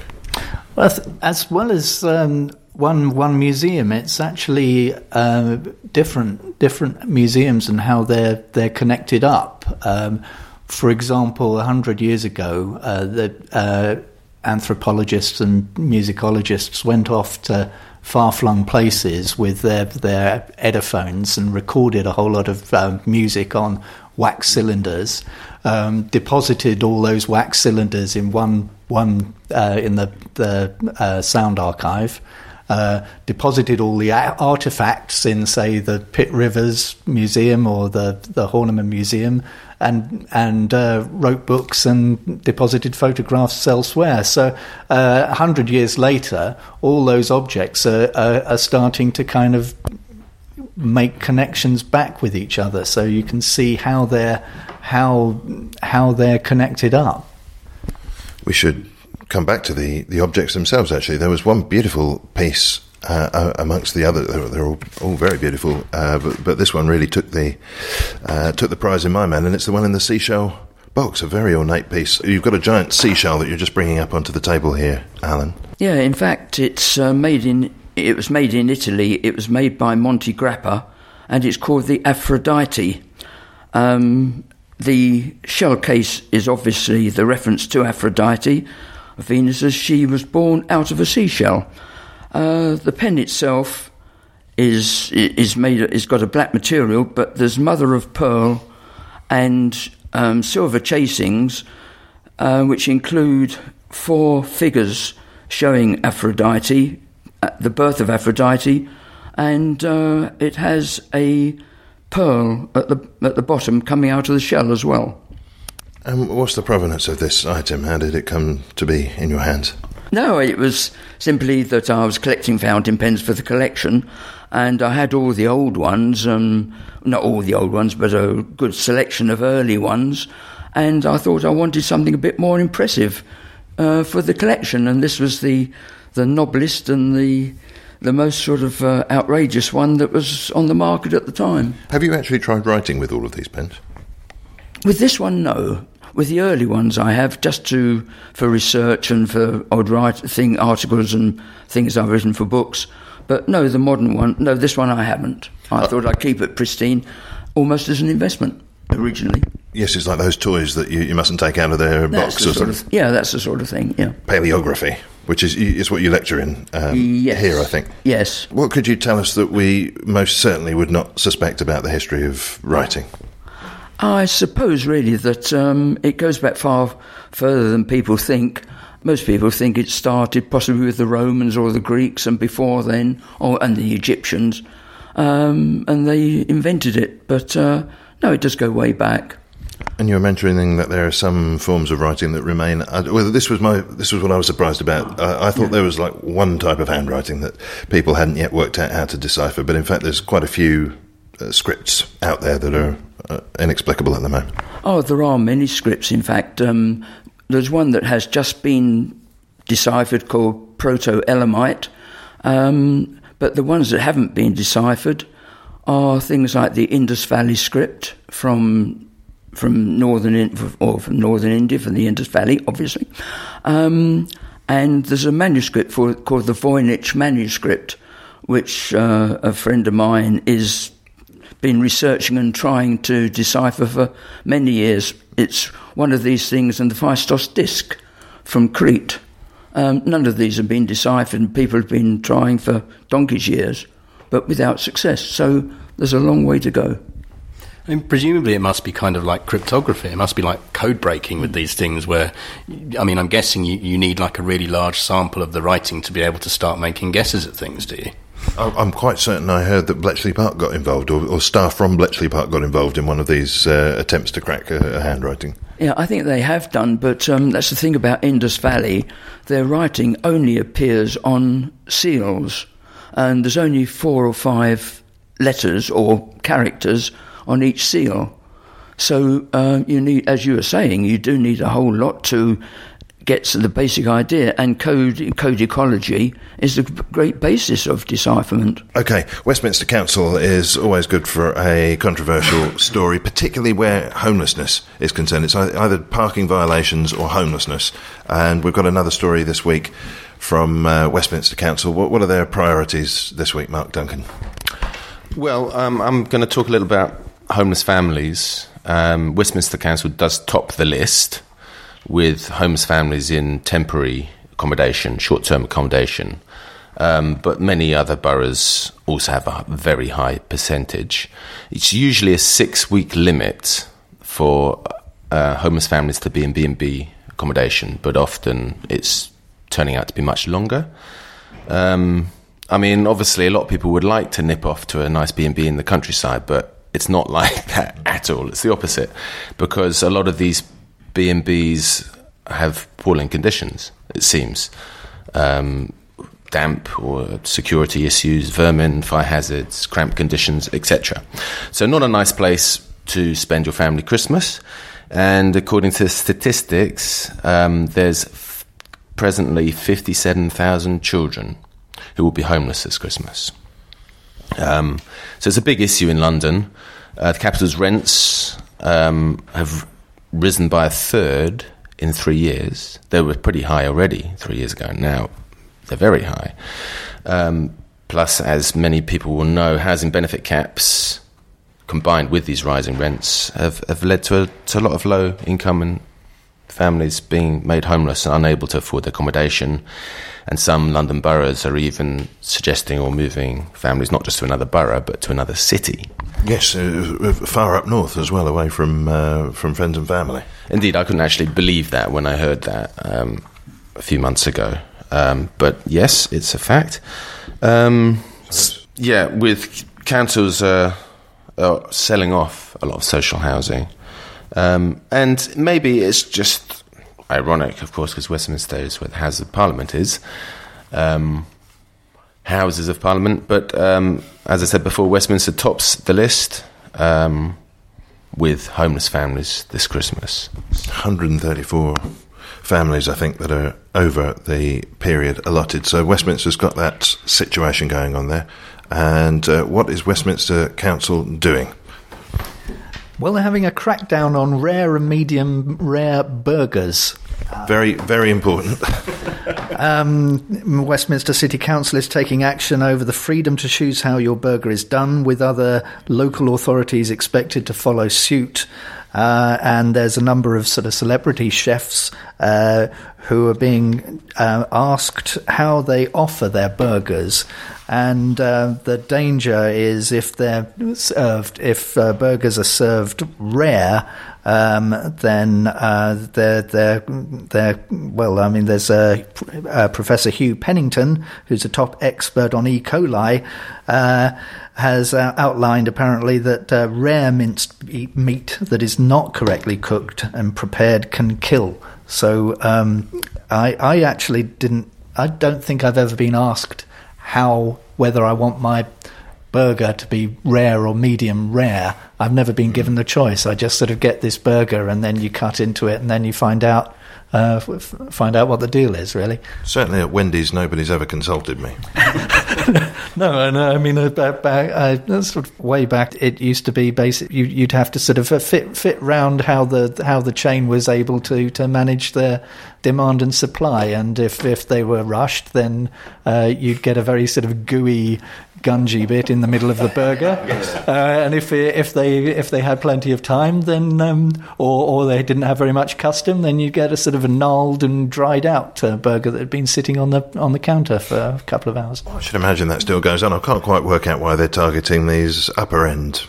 Well, as well as um, one one museum, it's actually uh, different different museums and how they're they're connected up. Um, for example, 100 years ago, uh, the uh, anthropologists and musicologists went off to far flung places with their, their Ediphones and recorded a whole lot of uh, music on wax cylinders, um, deposited all those wax cylinders in one, one uh, in the, the uh, sound archive. Uh, deposited all the artifacts in, say, the Pitt Rivers Museum or the, the Horniman Museum, and and uh, wrote books and deposited photographs elsewhere. So uh, a hundred years later, all those objects are, are, are, starting to kind of make connections back with each other. So you can see how they're how how they're connected up. We should come back to the, the objects themselves. Actually, there was one beautiful piece uh, uh, amongst the other. They're, they're all, all, very beautiful, uh, but, but, this one really took the uh, took the prize in my mind, and it's the one in the seashell box, a very ornate piece. You've got a giant seashell that you're just bringing up onto the table here, Alan. Yeah, in fact, it's uh, made in. It was made in Italy. It was made by Montegrappa, and it's called the Aphrodite. Um, the shell case is obviously the reference to Aphrodite, Venus, as she was born out of a seashell. Uh, the pen itself is is made is got a black material, but there's mother of pearl and um, silver chasings, uh, which include four figures showing Aphrodite, uh, the birth of Aphrodite, and uh, it has a pearl at the at the bottom coming out of the shell as well. And what's the provenance of this item? How did it come to be in your hands? No, it was simply that I was collecting fountain pens for the collection, and I had all the old ones, um, not all the old ones, but a good selection of early ones, and I thought I wanted something a bit more impressive uh, for the collection, and this was the the noblest and the the most sort of uh, outrageous one that was on the market at the time. Have you actually tried writing with all of these pens? With this one, no. With the early ones, I have just to for research and for odd write thing articles and things I've written for books. But no, the modern one, no, this one I haven't. I uh, thought I'd keep it pristine, almost as an investment originally. Yes, it's like those toys that you, you mustn't take out of their that's box the or sort something. of, Yeah, that's the sort of thing. Yeah. Paleography, which is is what you lecture in um, yes. here, I think. Yes. What could you tell us that we most certainly would not suspect about the history of writing? I suppose really that um, it goes back far further than people think. Most people think it started possibly with the Romans or the Greeks, and before then, or and the Egyptians, um, and they invented it. But uh, no, it does go way back. And you were mentioning that there are some forms of writing that remain. Well, this was my this was what I was surprised about. I, I thought yeah. there was like one type of handwriting that people hadn't yet worked out how to decipher, but in fact, there's quite a few uh, scripts out there that are uh, inexplicable at the moment. Oh, there are many scripts. In fact, um, there's one that has just been deciphered called Proto Elamite, um, but the ones that haven't been deciphered are things like the Indus Valley script from from northern or from northern India, from the Indus Valley, obviously. Um, and there's a manuscript for, called the Voynich manuscript, which uh, a friend of mine is been researching and trying to decipher for many years. It's one of these things, and the Phaistos disc from Crete. Um, none of these have been deciphered, and people have been trying for donkey's years, but without success. So there's a long way to go. I mean, presumably, it must be kind of like cryptography. It must be like code breaking with these things. Where, I mean, I'm guessing you, you need like a really large sample of the writing to be able to start making guesses at things. Do you? I'm quite certain I heard that Bletchley Park got involved, or, or staff from Bletchley Park got involved in one of these uh, attempts to crack a, a, handwriting. Yeah, I think they have done, but um, that's the thing about Indus Valley. Their writing only appears on seals, and there's only four or five letters or characters on each seal. So uh, you need, as you were saying, you do need a whole lot to gets the basic idea, and code code ecology is the great basis of decipherment. Okay, Westminster Council is always good for a controversial story, particularly where homelessness is concerned. It's either parking violations or homelessness, and we've got another story this week from uh, Westminster Council. What, what, are their priorities this week, Mark Duncan? Well, um, I'm going to talk a little about homeless families. Um, Westminster Council does top the list with homeless families in temporary accommodation, short term accommodation. Um, but many other boroughs also have a very high percentage. It's usually a six week limit for uh, homeless families to be in B&B accommodation, but often it's turning out to be much longer. Um, I mean, obviously, a lot of people would like to nip off to a nice B&B in the countryside, but it's not like that at all. It's the opposite because a lot of these B&Bs have appalling conditions, it seems. Um, damp or security issues, vermin, fire hazards, cramped conditions, etc. So, not a nice place to spend your family Christmas. And according to statistics, um, there's f- presently 57,000 children who will be homeless this Christmas. Um, so, it's a big issue in London. Uh, the capital's rents um, have risen by a third in three years. They were pretty high already three years ago. Now they're very high. Um, plus, as many people will know, housing benefit caps combined with these rising rents have, have led to a, to a lot of low income and families being made homeless and unable to afford accommodation. And some London boroughs are even suggesting or moving families not just to another borough but to another city. Yes, uh, uh, far up north as well, away from uh, from friends and family. Indeed, I couldn't actually believe that when I heard that um, a few months ago. Um, but yes, it's a fact. Um, yeah, with councils uh, selling off a lot of social housing, um, and maybe it's just ironic, of course, because Westminster is where the House of Parliament is. Um, Houses of Parliament, but um, as I said before, Westminster tops the list um, with homeless families this Christmas. 134 families, I think, that are over the period allotted. So Westminster's got that situation going on there. And uh, what is Westminster Council doing? Well, they're having a crackdown on rare and medium rare burgers. Very, very important. um, Westminster City Council is taking action over the freedom to choose how your burger is done, with other local authorities expected to follow suit. Uh, and there's a number of sort of celebrity chefs uh, who are being uh, asked how they offer their burgers. And uh, the danger is if they're served, if uh, burgers are served rare, um, then uh, they're, they're, they're, well, I mean, there's a, Professor Hugh Pennington, who's a top expert on E. coli, has uh, outlined apparently that uh, rare minced meat that is not correctly cooked and prepared can kill. So um, I, I actually didn't. I don't think I've ever been asked how whether I want my burger to be rare or medium rare. I've never been given the choice. I just sort of get this burger and then you cut into it and then you find out uh, find out what the deal is, really. Certainly at Wendy's, nobody's ever consulted me. no, no, I mean, uh, back, back, uh, sort of way back, it used to be basic. You, would have to sort of uh, fit fit round how the how the chain was able to to manage their demand and supply, and if if they were rushed, then uh, you'd get a very sort of gooey gungy bit in the middle of the burger. Uh, and if if they if they had plenty of time, then um, or or they didn't have very much custom, then you get a sort of a gnarled and dried out uh, burger that had been sitting on the on the counter for a couple of hours. I should imagine that still goes on. I can't quite work out why they're targeting these upper end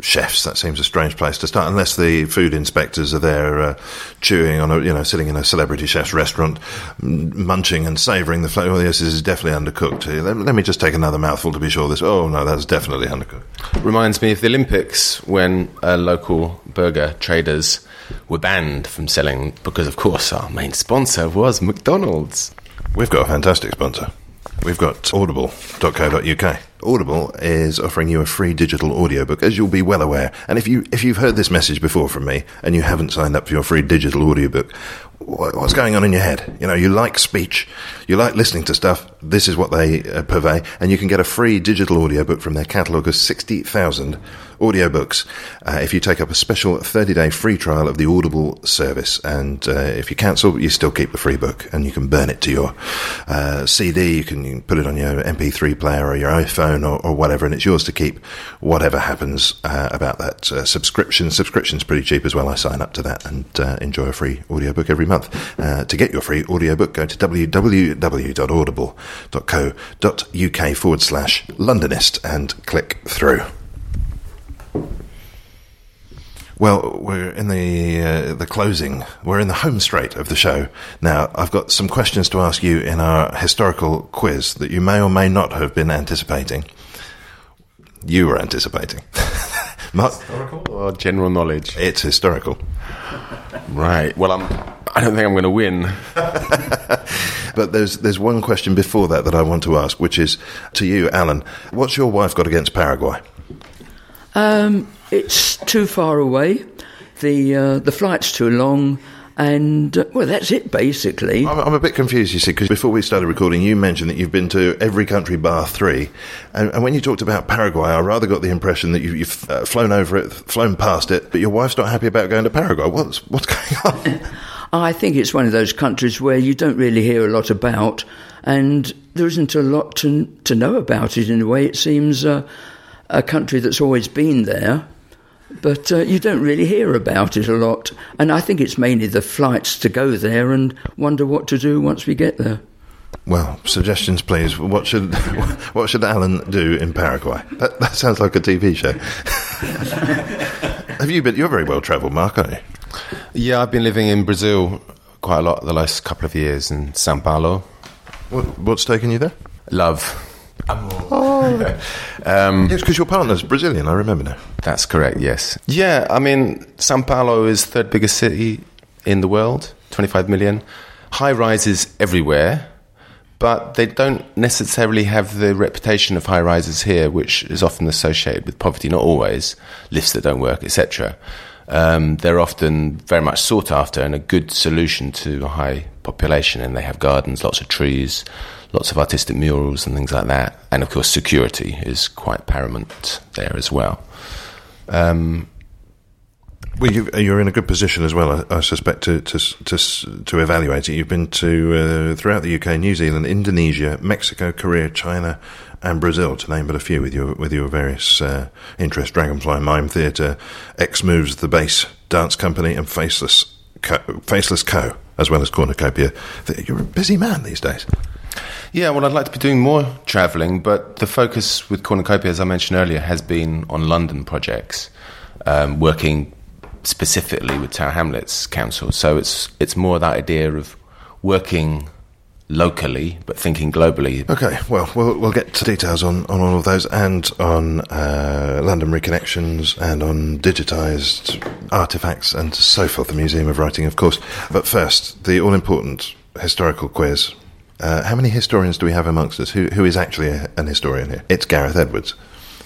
chefs. That seems a strange place to start, unless the food inspectors are there uh, chewing on a, you know, sitting in a celebrity chef's restaurant, munching and savouring the flavour. Oh, yes, this is definitely undercooked. Let, let, me just take another mouthful to be sure. This, oh no, that's definitely undercooked. Reminds me of the Olympics when uh, local burger traders were banned from selling because, of course, our main sponsor was McDonald's. We've got a fantastic sponsor. We've got audible.co.uk. Audible is offering you a free digital audiobook, as you'll be well aware. And if you if you've heard this message before from me and you haven't signed up for your free digital audiobook, what's going on in your head? You know, you like speech, you like listening to stuff. This is what they uh, purvey, and you can get a free digital audiobook from their catalogue of sixty thousand audiobooks uh, if you take up a special 30 day free trial of the Audible service. And uh, if you cancel, you still keep the free book and you can burn it to your uh, CD, you can, you can, put it on your MP3 player or your iPhone or, or whatever, and it's yours to keep whatever happens uh, about that uh, subscription. Subscription's pretty cheap as well. I sign up to that and uh, enjoy a free audiobook every month. To get your free audiobook, go to www.audible.co.uk forward slash Londonist and click through. Well, we're in the uh, the closing. We're in the home straight of the show now. I've got some questions to ask you in our historical quiz that you may or may not have been anticipating. You were anticipating. historical or general knowledge? It's historical. right. Well, I'm. I don't think I'm going to win. but there's there's one question before that that I want to ask, which is to you, Alan. What's your wife got against Paraguay? Um, it's too far away. The uh, the flight's too long. And uh, well, that's it basically. I'm, I'm, a bit confused, you see, because before we started recording, you mentioned that you've been to every country bar three, and, and when you talked about Paraguay, I rather got the impression that you, have uh, flown over it, flown past it, but your wife's not happy about going to Paraguay. What's what's going on? I think it's one of those countries where you don't really hear a lot about, and there isn't a lot to to know about it in a way. It seems uh, a country that's always been there but uh, you don't really hear about it a lot. And I think it's mainly the flights to go there and wonder what to do once we get there. Well, suggestions, please. What should what should Alan do in Paraguay? That, that sounds like a TV show. Have you been? You're very well travelled, Mark, aren't you? Yeah, I've been living in Brazil quite a lot the last couple of years in São Paulo. What, what's taken you there? Love. Oh. um, yes, because your partner's Brazilian, I remember now. That's correct, yes. Yeah, I mean, Sao Paulo is third biggest city in the world 25 million. High rises everywhere, but they don't necessarily have the reputation of high rises here, which is often associated with poverty, not always, lifts that don't work, etc. Um, they're often very much sought after and a good solution to a high population, and they have gardens, lots of trees, lots of artistic murals and things like that. And of course, security is quite paramount there as well. Um, well, you, are in a good position as well, I, I, suspect, to, to to to evaluate it. You've been to uh, throughout the UK, New Zealand, Indonesia, Mexico, Korea, China, and Brazil, to name but a few, with your with your various uh, interests: Dragonfly Mime Theatre, X Moves the Bass Dance Company, and Faceless Co, Faceless Co, as well as Cornucopia. You're a busy man these days. Yeah, well, I'd like to be doing more travelling, but the focus with Cornucopia, as I mentioned earlier, has been on London projects, um, working specifically with Tower Hamlets Council. So it's it's more that idea of working locally but thinking globally. Okay, well, we'll, we'll get to details on, on all of those and on uh, London Reconnections and on digitised artefacts and so forth, the Museum of Writing, of course. But first, the all important historical quiz. Uh, how many historians do we have amongst us? Who, who is actually a, an historian here? It's Gareth Edwards.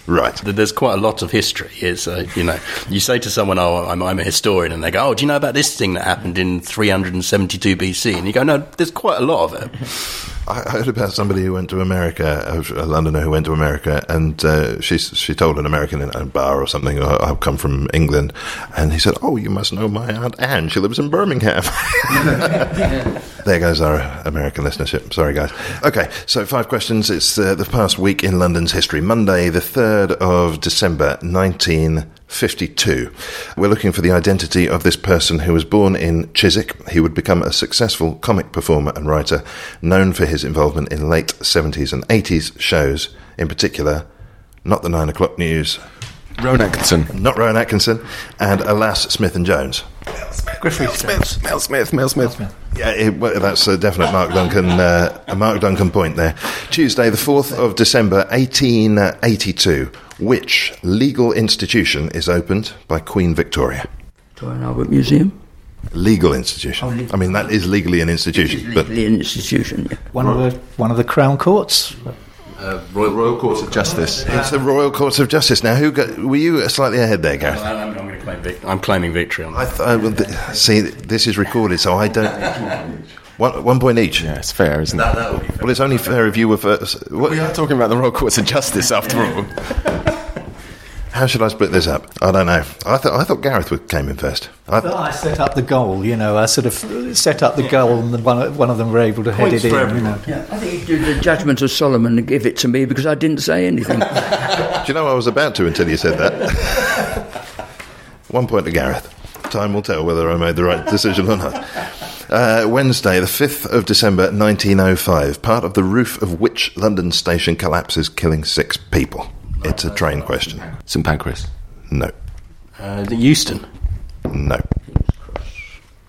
Right. There's quite a lot of history. It's, uh, you know, you say to someone, oh, I'm, I'm, a historian, and they go, oh, do you know about this thing that happened in 372 BC? And you go, no, there's quite a lot of it. I heard about somebody who went to America, a Londoner who went to America, and uh, she she told an American in a bar or something, oh, "I've come from England," and he said, "Oh, you must know my aunt Anne. She lives in Birmingham." there goes our American listenership. Sorry, guys. Okay, so five questions. It's uh, the past week in London's history. Monday, the third of December, nineteen. 52. We're looking for the identity of this person who was born in Chiswick. He would become a successful comic performer and writer, known for his involvement in late 70s and 80s shows, in particular, not the 9 o'clock news. Rowan Atkinson. Not Rowan Atkinson. And alas, Smith and Jones. Griffith Smith. Mel Smith. Mel Smith. Yeah, it, well, that's a definite Mark Duncan, uh, a Mark Duncan point there. Tuesday, the 4th of December, 1882. Which legal institution is opened by Queen Victoria? Victoria Albert Museum. Legal institution. Oh, legal. I mean, that is legally an institution. legally an institution. Yeah. One of the one of the Crown Courts. Uh, Royal, Royal Courts of Justice. It's the Royal Courts of Justice. Now, who got, were you slightly ahead there, Gareth? I'm, I'm, claim vic- I'm claiming victory on that. I th- well, th- see, this is recorded, so I don't. One, one point each. Yeah, it's fair, isn't that, it? That well, it's only fair if you were first. What? We are talking about the Royal Courts of Justice, after all. How should I split this up? I don't know. I thought I thought Gareth came in first. I, I, set up the goal. You know, I sort of set up the goal, and one, one of them were able to head it in. You know. Yeah, I think you did the judgment of Solomon and give it to me because I didn't say anything. Do you know I was about to until you said that? one point to Gareth. Time will tell whether I made the right decision or not. Uh, Wednesday, the 5th of December 1905. Part of the roof of which London station collapses, killing six people? It's a train question. St Pancras. No. Uh, the Euston. No.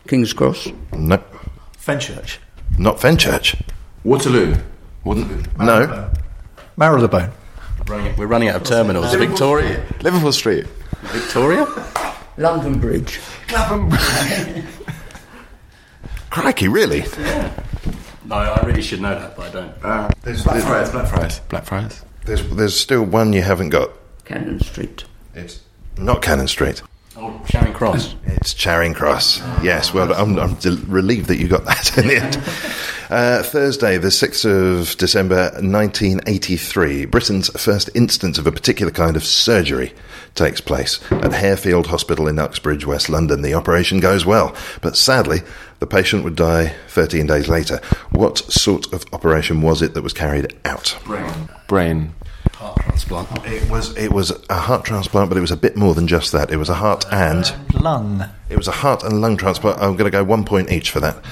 King's Cross. No. Fenchurch. Not Fenchurch. Waterloo. Waterloo. No. Marylebone. We're running out of terminals. Victoria. Liverpool Street. Victoria. London Bridge. Clapham Bridge. Crikey, really? Yeah. No, I really should know that, but I don't. Uh, Blackfriars. Blackfriars. Blackfriars. There's, there's still one you haven't got. Cannon Street. It's not Cannon Street. Oh, Charing Cross. It's Charing Cross. Yes, well, I'm, I'm relieved that you got that in the end. Uh, Thursday, the 6th of December 1983, Britain's first instance of a particular kind of surgery takes place at Harefield Hospital in Uxbridge, West London. The operation goes well, but sadly, the patient would die 13 days later. What sort of operation was it that was carried out? Brain. Brain. Heart transplant. It was it was a heart transplant, but it was a bit more than just that. It was a heart and lung. It was a heart and lung transplant. I'm going to go one point each for that.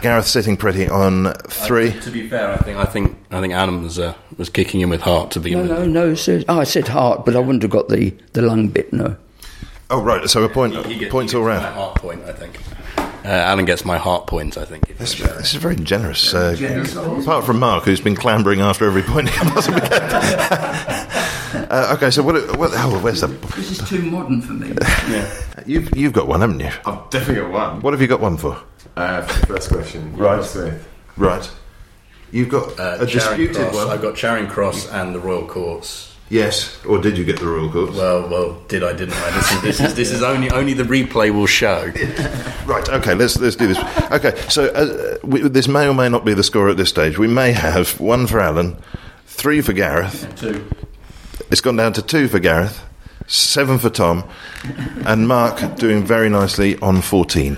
Gareth sitting pretty on three. to be fair, I think I think I think Adam was uh, was kicking in with heart to begin no, with. No, no, no. Oh, I said heart, but I wouldn't have got the, the lung bit. No. Oh right, so a point. He, he points all round. Heart point, I think. Uh, Alan gets my heart points, I think. This, this is very generous. Uh, apart from Mark, who's been clambering after every point he possibly can. uh, okay, so what? what oh, where's the? This is too modern for me. yeah. You've you've got one, haven't you? I've definitely got one. What have you got one for? Uh, first question. Right. Smith. Right. You've got Uh, a Charing disputed Cross. one. I've got Charing Cross and the Royal Courts. Yes, or did you get the Royal Courts? Well, well, did I? Didn't I? This is this is, this is only only the replay will show. Right. Okay. Let's let's do this. Okay. So uh, we, this may or may not be the score at this stage. We may have one for Alan, three for Gareth. Two. It's gone down to two for Gareth, seven for Tom, and Mark doing very nicely on fourteen.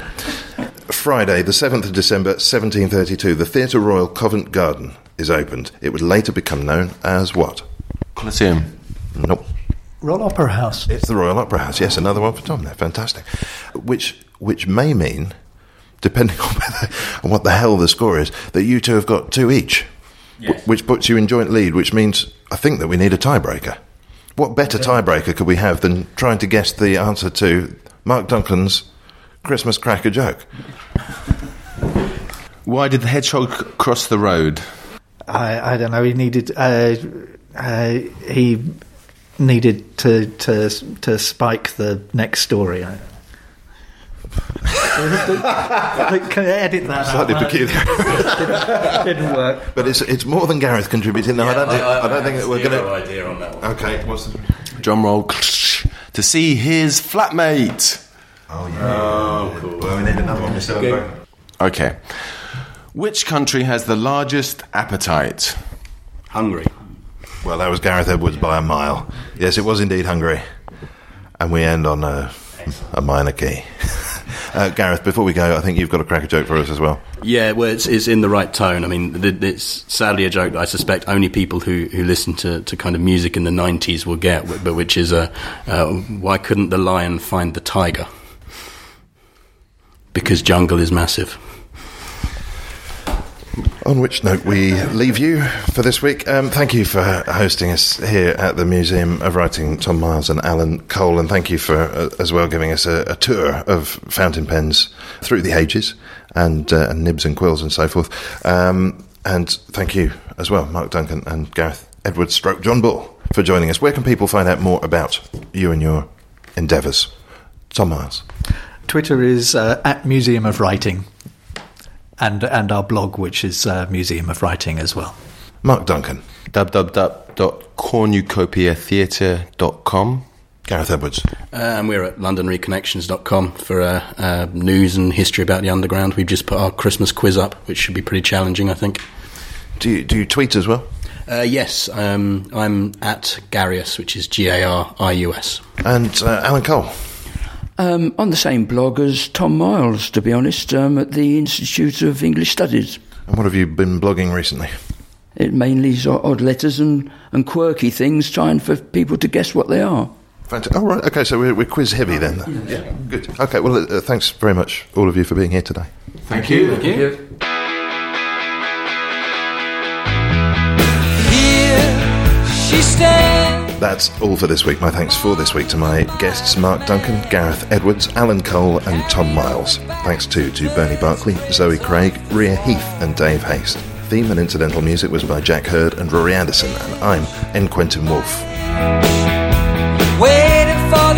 Friday, the seventh of December, seventeen thirty-two. The Theatre Royal Covent Garden is opened. It would later become known as what? Colosseum. Nope. Royal Opera House. It's the Royal Opera House. Yes, another one for Tom there. Fantastic. Which which may mean, depending on, whether, on what the hell the score is, that you two have got two each. Yes. Which puts you in joint lead, which means I think that we need a tiebreaker. What better tiebreaker could we have than trying to guess the answer to Mark Duncan's Christmas cracker joke? Why did the hedgehog cross the road? I, I don't know. He needed. Uh, uh, he needed to to to spike the next story. I- Can I edit that? Slightly out? peculiar. didn't, didn't work. But it's it's more than Gareth contributing. No, I don't think I, don't think that we're going to. Have an idea on that one. Okay, what's the? Drum roll. To see his flatmate. Oh yeah. Oh, cool. Well, we need another one. Mr. Okay. Which country has the largest appetite? Hungary. Well, that was Gareth Edwards by a mile. Yes, it was indeed Hungary. And we end on a, a minor key. uh, Gareth, before we go, I think you've got a cracker joke for us as well. Yeah, well, it's, it's in the right tone. I mean, it's sadly a joke that I suspect only people who, who listen to, to kind of music in the 90s will get, but which is a, uh, why couldn't the lion find the tiger? Because jungle is massive. On which note, we leave you for this week. Um, thank you for hosting us here at the Museum of Writing, Tom Miles and Alan Cole, and thank you for uh, as well giving us a, a tour of fountain pens through the ages and, uh, and nibs and quills and so forth. Um, and thank you as well, Mark Duncan and Gareth Edwards, stroke John Bull, for joining us. Where can people find out more about you and your endeavours? Tom Miles. Twitter is uh, at Museum of Writing, and and our blog, which is uh, Museum of Writing as well. Mark Duncan. www.cornucopiatheatre.com. Gareth Edwards. Uh, and we're at londonreconnections.com for uh, uh, news and history about the underground. We've just put our Christmas quiz up, which should be pretty challenging, I think. Do you, do you tweet as well? Uh, yes, um, I'm at Garius, which is G A R I U S. And uh, Alan Cole. Um, on the same blog as Tom Miles, to be honest, um, at the Institute of English Studies. And what have you been blogging recently? It mainly is odd letters and, and quirky things, trying for people to guess what they are. Fantastic. Oh, right. Okay, so we're, we're quiz heavy then. Yeah. Good. Okay, well, uh, thanks very much, all of you, for being here today. Thank you. Thank you. She stands. That's all for this week. My thanks for this week to my guests Mark Duncan, Gareth Edwards, Alan Cole, and Tom Miles. Thanks too to Bernie Barkley, Zoe Craig, Ria Heath, and Dave Haste. Theme and incidental music was by Jack Hurd and Rory Anderson, and I'm N. Quentin Woolf. Waiting for